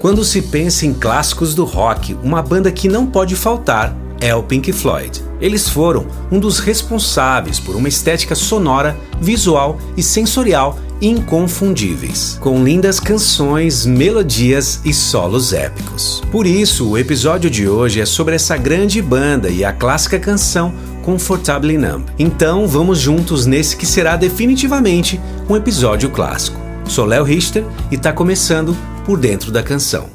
Quando se pensa em clássicos do rock, uma banda que não pode faltar é o Pink Floyd. Eles foram um dos responsáveis por uma estética sonora, visual e sensorial inconfundíveis, com lindas canções, melodias e solos épicos. Por isso, o episódio de hoje é sobre essa grande banda e a clássica canção Comfortably Numb. Então, vamos juntos nesse que será definitivamente um episódio clássico. Sou Léo Richter e está começando por dentro da canção.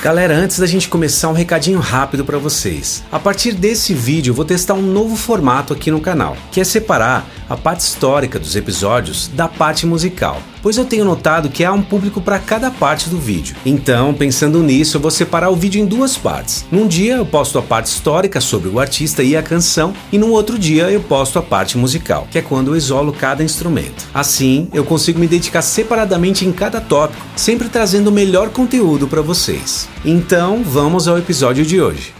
Galera, antes da gente começar, um recadinho rápido para vocês. A partir desse vídeo, eu vou testar um novo formato aqui no canal, que é separar a parte histórica dos episódios da parte musical, pois eu tenho notado que há um público para cada parte do vídeo. Então, pensando nisso, eu vou separar o vídeo em duas partes. Num dia eu posto a parte histórica sobre o artista e a canção, e no outro dia eu posto a parte musical, que é quando eu isolo cada instrumento. Assim, eu consigo me dedicar separadamente em cada tópico, sempre trazendo o melhor conteúdo para vocês. Então, vamos ao episódio de hoje.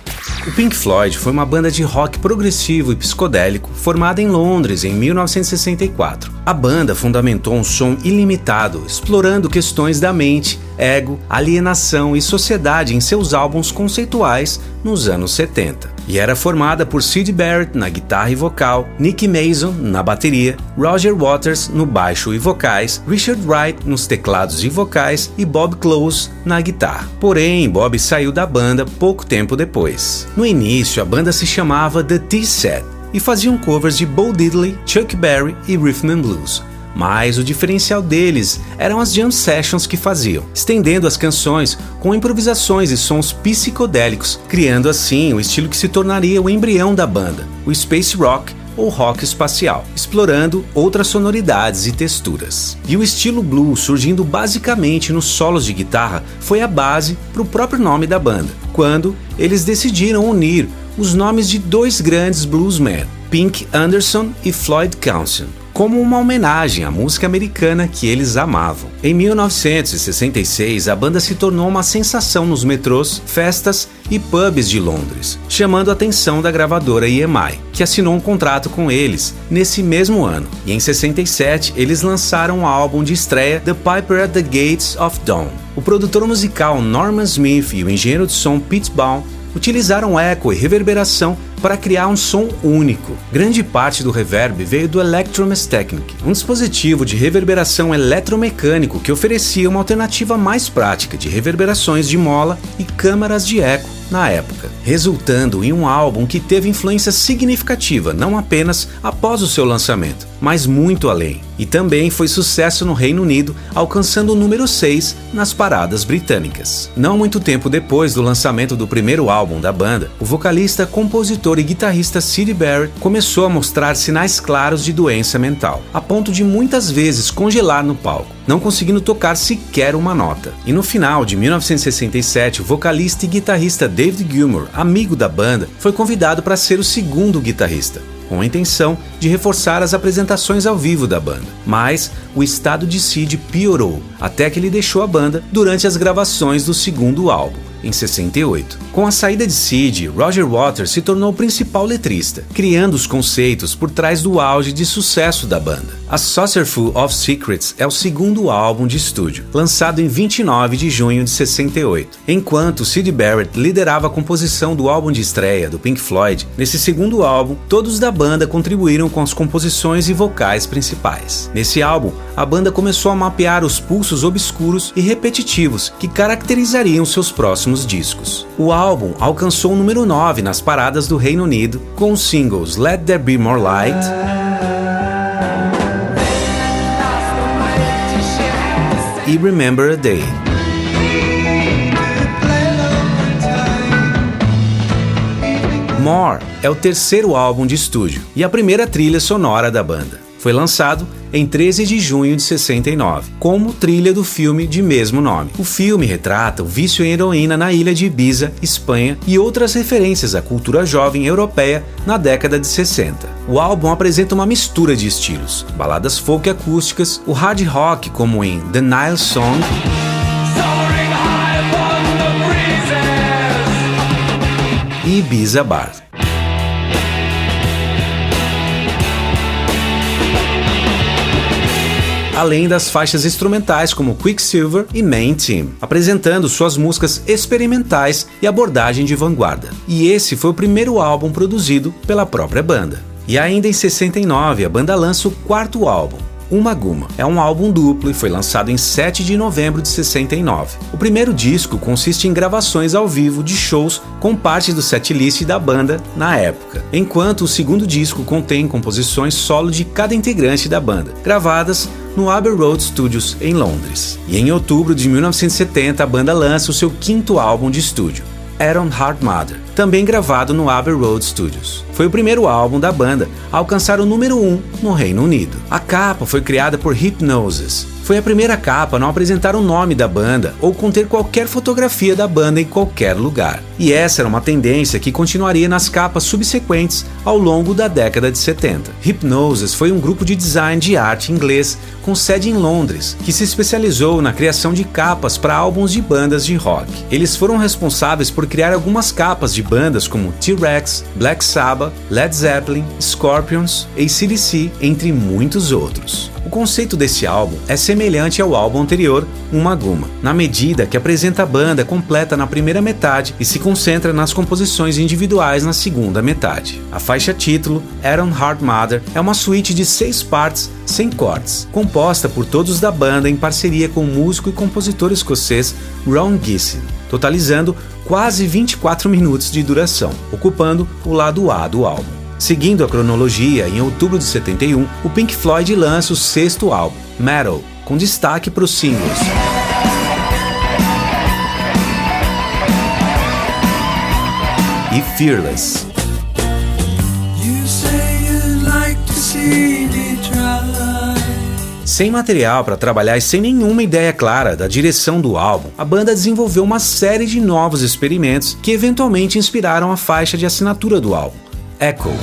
O Pink Floyd foi uma banda de rock progressivo e psicodélico formada em Londres em 1964. A banda fundamentou um som ilimitado, explorando questões da mente, ego, alienação e sociedade em seus álbuns conceituais nos anos 70 e era formada por Sid Barrett na guitarra e vocal, Nick Mason na bateria, Roger Waters no baixo e vocais, Richard Wright nos teclados e vocais e Bob Close na guitarra. Porém, Bob saiu da banda pouco tempo depois. No início, a banda se chamava The T-Set e faziam covers de Bo Diddley, Chuck Berry e Rhythm and Blues, mas o diferencial deles eram as jam sessions que faziam, estendendo as canções com improvisações e sons psicodélicos, criando assim o estilo que se tornaria o embrião da banda, o space rock ou rock espacial, explorando outras sonoridades e texturas. E o estilo blues, surgindo basicamente nos solos de guitarra, foi a base para o próprio nome da banda, quando eles decidiram unir os nomes de dois grandes bluesmen, Pink Anderson e Floyd Council como uma homenagem à música americana que eles amavam. Em 1966, a banda se tornou uma sensação nos metrôs, festas e pubs de Londres, chamando a atenção da gravadora EMI, que assinou um contrato com eles nesse mesmo ano. E em 67, eles lançaram o um álbum de estreia The Piper at the Gates of Dawn. O produtor musical Norman Smith e o engenheiro de som Pete Baum utilizaram eco e reverberação para criar um som único. Grande parte do reverb veio do Electromes Technic, um dispositivo de reverberação eletromecânico que oferecia uma alternativa mais prática de reverberações de mola e câmaras de eco na época, resultando em um álbum que teve influência significativa não apenas após o seu lançamento, mas muito além. E também foi sucesso no Reino Unido, alcançando o número 6 nas paradas britânicas. Não muito tempo depois do lançamento do primeiro álbum da banda, o vocalista, compositor e guitarrista Sid Barrett começou a mostrar sinais claros de doença mental, a ponto de muitas vezes congelar no palco, não conseguindo tocar sequer uma nota. E no final de 1967, o vocalista e guitarrista David Gilmour, amigo da banda, foi convidado para ser o segundo guitarrista com a intenção de reforçar as apresentações ao vivo da banda. Mas o estado de Sid piorou, até que ele deixou a banda durante as gravações do segundo álbum em 68. Com a saída de Sid, Roger Waters se tornou o principal letrista, criando os conceitos por trás do auge de sucesso da banda. A Saucerful of Secrets é o segundo álbum de estúdio, lançado em 29 de junho de 68. Enquanto Sid Barrett liderava a composição do álbum de estreia do Pink Floyd, nesse segundo álbum, todos da banda contribuíram com as composições e vocais principais. Nesse álbum, a banda começou a mapear os pulsos obscuros e repetitivos que caracterizariam seus próximos discos. O álbum alcançou o número 9 nas paradas do Reino Unido com os singles Let There Be More Light. E Remember a Day. More é o terceiro álbum de estúdio e a primeira trilha sonora da banda. Foi lançado em 13 de junho de 69, como trilha do filme de mesmo nome. O filme retrata o vício em heroína na ilha de Ibiza, Espanha, e outras referências à cultura jovem europeia na década de 60. O álbum apresenta uma mistura de estilos, baladas folk acústicas, o hard rock como em The Nile Song, e Ibiza Bar. Além das faixas instrumentais como Quicksilver e Main Team, apresentando suas músicas experimentais e abordagem de vanguarda. E esse foi o primeiro álbum produzido pela própria banda. E ainda em 69, a banda lança o quarto álbum, uma Guma. É um álbum duplo e foi lançado em 7 de novembro de 69. O primeiro disco consiste em gravações ao vivo de shows com parte do setlist da banda na época, enquanto o segundo disco contém composições solo de cada integrante da banda, gravadas no Abbey Road Studios em Londres. E em outubro de 1970 a banda lança o seu quinto álbum de estúdio, Iron Heart Mother, também gravado no Abbey Road Studios. Foi o primeiro álbum da banda a alcançar o número 1 um no Reino Unido. A capa foi criada por Hypnosis, foi a primeira capa a não apresentar o nome da banda ou conter qualquer fotografia da banda em qualquer lugar. E essa era uma tendência que continuaria nas capas subsequentes ao longo da década de 70. Hypnosis foi um grupo de design de arte inglês com sede em Londres, que se especializou na criação de capas para álbuns de bandas de rock. Eles foram responsáveis por criar algumas capas de bandas como T-Rex, Black Sabbath, Led Zeppelin, Scorpions, ACDC, entre muitos outros. O conceito desse álbum é semelhante ao álbum anterior, Uma Guma, na medida que apresenta a banda completa na primeira metade e se concentra nas composições individuais na segunda metade. A faixa título, Aaron Hard Mother, é uma suíte de seis partes sem cortes, composta por todos da banda em parceria com o músico e compositor escocês Ron Gissing, totalizando quase 24 minutos de duração, ocupando o lado A do álbum. Seguindo a cronologia, em outubro de 71, o Pink Floyd lança o sexto álbum, Metal, com destaque para os singles. E Fearless. Sem material para trabalhar e sem nenhuma ideia clara da direção do álbum, a banda desenvolveu uma série de novos experimentos que eventualmente inspiraram a faixa de assinatura do álbum, Echoes.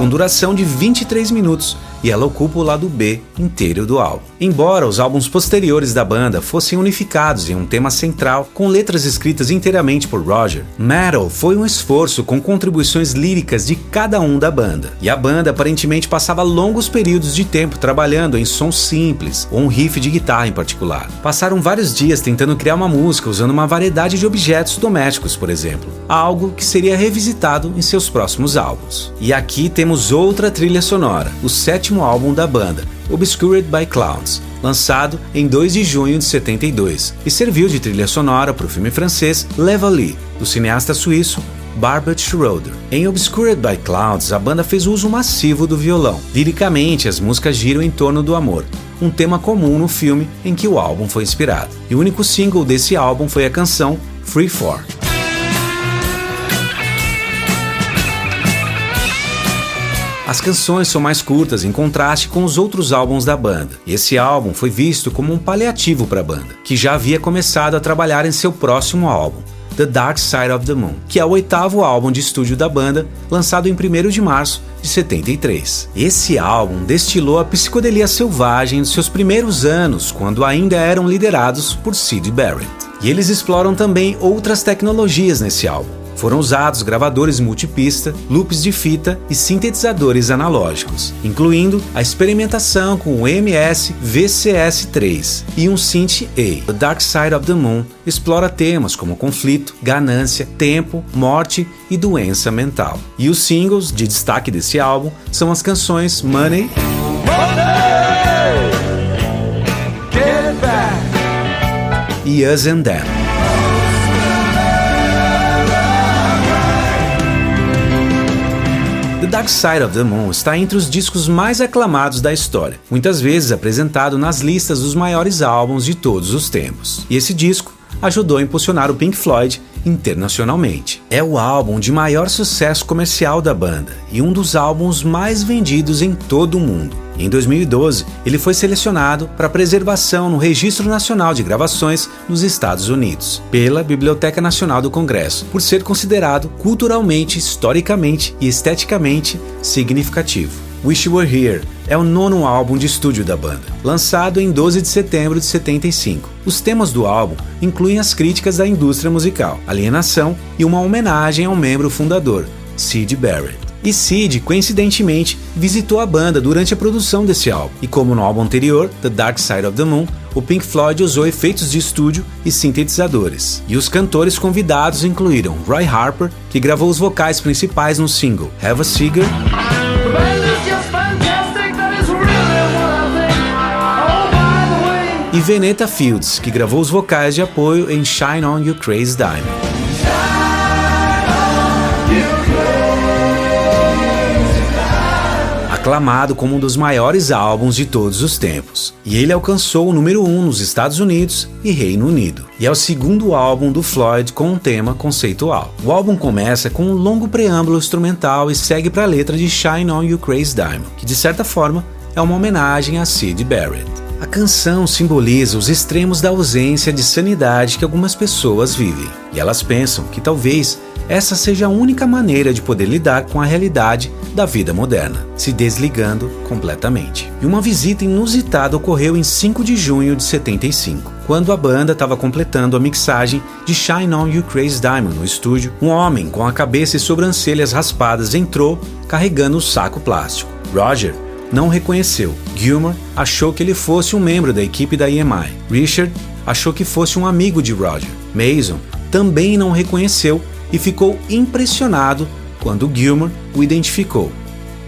Com duração de 23 minutos, e ela ocupa o lado B inteiro do álbum. Embora os álbuns posteriores da banda fossem unificados em um tema central, com letras escritas inteiramente por Roger, Metal foi um esforço com contribuições líricas de cada um da banda. E a banda aparentemente passava longos períodos de tempo trabalhando em sons simples, ou um riff de guitarra em particular. Passaram vários dias tentando criar uma música usando uma variedade de objetos domésticos, por exemplo, algo que seria revisitado em seus próximos álbuns. E aqui temos outra trilha sonora, o sétimo sétimo álbum da banda, Obscured by Clouds, lançado em 2 de junho de 72, e serviu de trilha sonora para o filme francês L'Evalie, do cineasta suíço Barbet Schroeder. Em Obscured by Clouds, a banda fez uso massivo do violão. Liricamente, as músicas giram em torno do amor, um tema comum no filme em que o álbum foi inspirado. E o único single desse álbum foi a canção Free For. As canções são mais curtas em contraste com os outros álbuns da banda, esse álbum foi visto como um paliativo para a banda, que já havia começado a trabalhar em seu próximo álbum, The Dark Side of the Moon, que é o oitavo álbum de estúdio da banda, lançado em 1 de março de 73. Esse álbum destilou a psicodelia selvagem dos seus primeiros anos, quando ainda eram liderados por Sid Barrett. E eles exploram também outras tecnologias nesse álbum, foram usados gravadores multipista, loops de fita e sintetizadores analógicos, incluindo a experimentação com o MS VCS3 e um synth A. The Dark Side of the Moon explora temas como conflito, ganância, tempo, morte e doença mental. E os singles de destaque desse álbum são as canções Money, Money! e Us and Them. Dark Side of the Moon está entre os discos mais aclamados da história, muitas vezes apresentado nas listas dos maiores álbuns de todos os tempos. E esse disco ajudou a impulsionar o Pink Floyd internacionalmente. É o álbum de maior sucesso comercial da banda e um dos álbuns mais vendidos em todo o mundo. Em 2012, ele foi selecionado para preservação no Registro Nacional de Gravações nos Estados Unidos, pela Biblioteca Nacional do Congresso, por ser considerado culturalmente, historicamente e esteticamente significativo. Wish You Were Here é o nono álbum de estúdio da banda, lançado em 12 de setembro de 75. Os temas do álbum incluem as críticas da indústria musical, alienação e uma homenagem ao membro fundador, Sid Barrett. E Sid, coincidentemente, visitou a banda durante a produção desse álbum. E como no álbum anterior, The Dark Side of the Moon, o Pink Floyd usou efeitos de estúdio e sintetizadores. E os cantores convidados incluíram Roy Harper, que gravou os vocais principais no single Have a Cigar. E Veneta Fields, que gravou os vocais de apoio em Shine On You Crazy Diamond. aclamado como um dos maiores álbuns de todos os tempos. E ele alcançou o número 1 um nos Estados Unidos e Reino Unido. E é o segundo álbum do Floyd com um tema conceitual. O álbum começa com um longo preâmbulo instrumental e segue para a letra de Shine On You Crazy Diamond, que de certa forma é uma homenagem a Sid Barrett. A canção simboliza os extremos da ausência de sanidade que algumas pessoas vivem, e elas pensam que talvez essa seja a única maneira de poder lidar com a realidade da vida moderna, se desligando completamente. E uma visita inusitada ocorreu em 5 de junho de 75, quando a banda estava completando a mixagem de Shine On You Crazy Diamond no estúdio. Um homem com a cabeça e sobrancelhas raspadas entrou carregando um saco plástico. Roger não reconheceu. Gilmore achou que ele fosse um membro da equipe da EMI. Richard achou que fosse um amigo de Roger. Mason também não reconheceu e ficou impressionado quando Gilmer o identificou.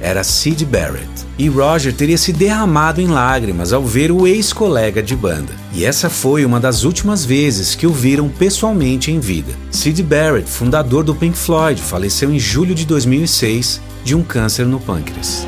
Era Sid Barrett. E Roger teria se derramado em lágrimas ao ver o ex-colega de banda. E essa foi uma das últimas vezes que o viram pessoalmente em vida. Sid Barrett, fundador do Pink Floyd, faleceu em julho de 2006 de um câncer no pâncreas.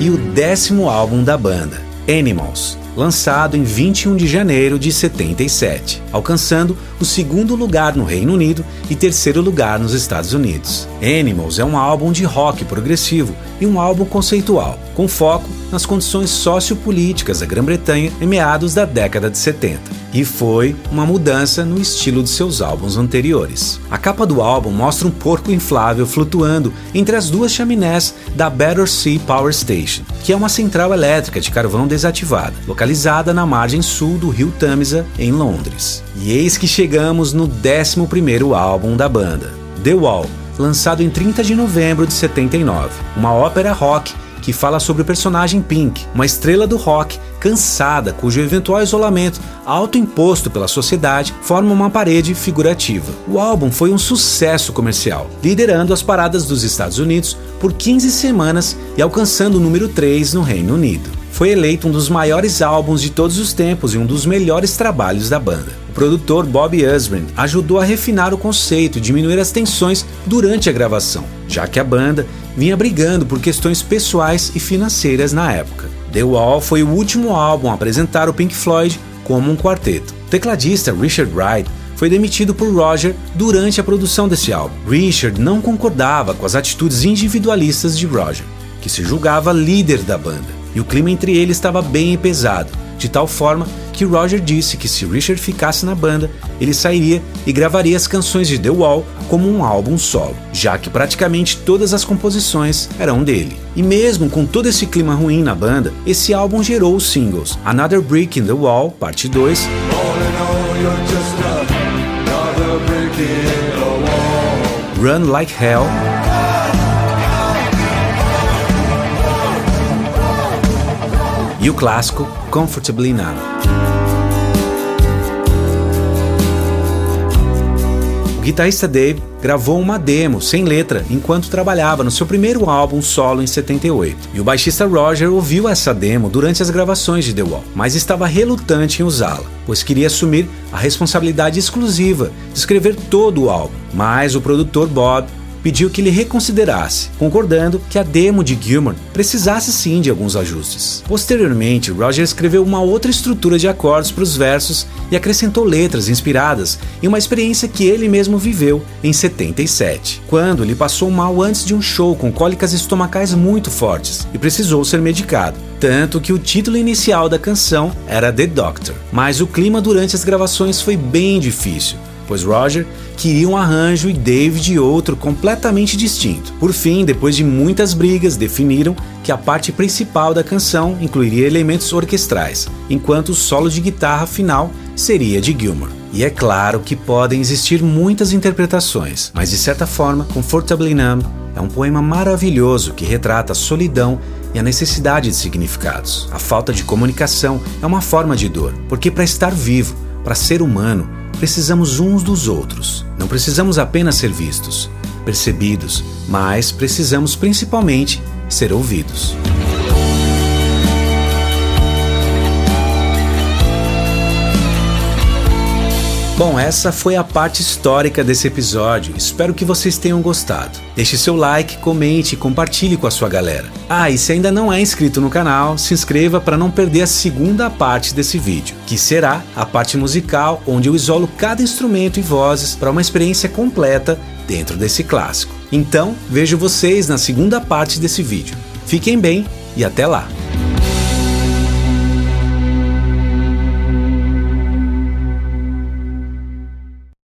E o décimo álbum da banda, Animals, lançado em 21 de janeiro de 77, alcançando o segundo lugar no Reino Unido e terceiro lugar nos Estados Unidos. Animals é um álbum de rock progressivo e um álbum conceitual, com foco nas condições sociopolíticas da Grã-Bretanha em meados da década de 70 e foi uma mudança no estilo de seus álbuns anteriores. A capa do álbum mostra um porco inflável flutuando entre as duas chaminés da Battersea Power Station, que é uma central elétrica de carvão desativada, localizada na margem sul do rio Tamisa, em Londres. E eis que chegamos no 11º álbum da banda, The Wall, lançado em 30 de novembro de 79, uma ópera rock que fala sobre o personagem Pink, uma estrela do rock cansada, cujo eventual isolamento, autoimposto pela sociedade, forma uma parede figurativa. O álbum foi um sucesso comercial, liderando as paradas dos Estados Unidos por 15 semanas e alcançando o número 3 no Reino Unido. Foi eleito um dos maiores álbuns de todos os tempos e um dos melhores trabalhos da banda. O produtor Bob Usbren ajudou a refinar o conceito e diminuir as tensões durante a gravação, já que a banda vinha brigando por questões pessoais e financeiras na época. The Wall foi o último álbum a apresentar o Pink Floyd como um quarteto. O tecladista Richard Wright foi demitido por Roger durante a produção desse álbum. Richard não concordava com as atitudes individualistas de Roger, que se julgava líder da banda, e o clima entre eles estava bem pesado, de tal forma que Roger disse que se Richard ficasse na banda, ele sairia e gravaria as canções de The Wall como um álbum solo, já que praticamente todas as composições eram dele. E mesmo com todo esse clima ruim na banda, esse álbum gerou os singles Another Brick in the Wall, parte 2, Run Like Hell, e o clássico Comfortably Numb. guitarrista Dave gravou uma demo sem letra enquanto trabalhava no seu primeiro álbum solo em 78. E o baixista Roger ouviu essa demo durante as gravações de The Wall, mas estava relutante em usá-la, pois queria assumir a responsabilidade exclusiva de escrever todo o álbum. Mas o produtor Bob pediu que ele reconsiderasse, concordando que a demo de Gilmour precisasse sim de alguns ajustes. Posteriormente, Roger escreveu uma outra estrutura de acordes para os versos e acrescentou letras inspiradas em uma experiência que ele mesmo viveu em 77, quando ele passou mal antes de um show com cólicas estomacais muito fortes e precisou ser medicado. Tanto que o título inicial da canção era The Doctor. Mas o clima durante as gravações foi bem difícil, pois Roger queria um arranjo e David outro completamente distinto. Por fim, depois de muitas brigas, definiram que a parte principal da canção incluiria elementos orquestrais, enquanto o solo de guitarra final seria de Gilmour. E é claro que podem existir muitas interpretações, mas de certa forma, Comfortably Numb é um poema maravilhoso que retrata a solidão e a necessidade de significados. A falta de comunicação é uma forma de dor, porque para estar vivo, para ser humano, precisamos uns dos outros. Não precisamos apenas ser vistos, percebidos, mas precisamos principalmente ser ouvidos. Bom, essa foi a parte histórica desse episódio. Espero que vocês tenham gostado. Deixe seu like, comente e compartilhe com a sua galera. Ah, e se ainda não é inscrito no canal, se inscreva para não perder a segunda parte desse vídeo, que será a parte musical, onde eu isolo cada instrumento e vozes para uma experiência completa dentro desse clássico. Então, vejo vocês na segunda parte desse vídeo. Fiquem bem e até lá!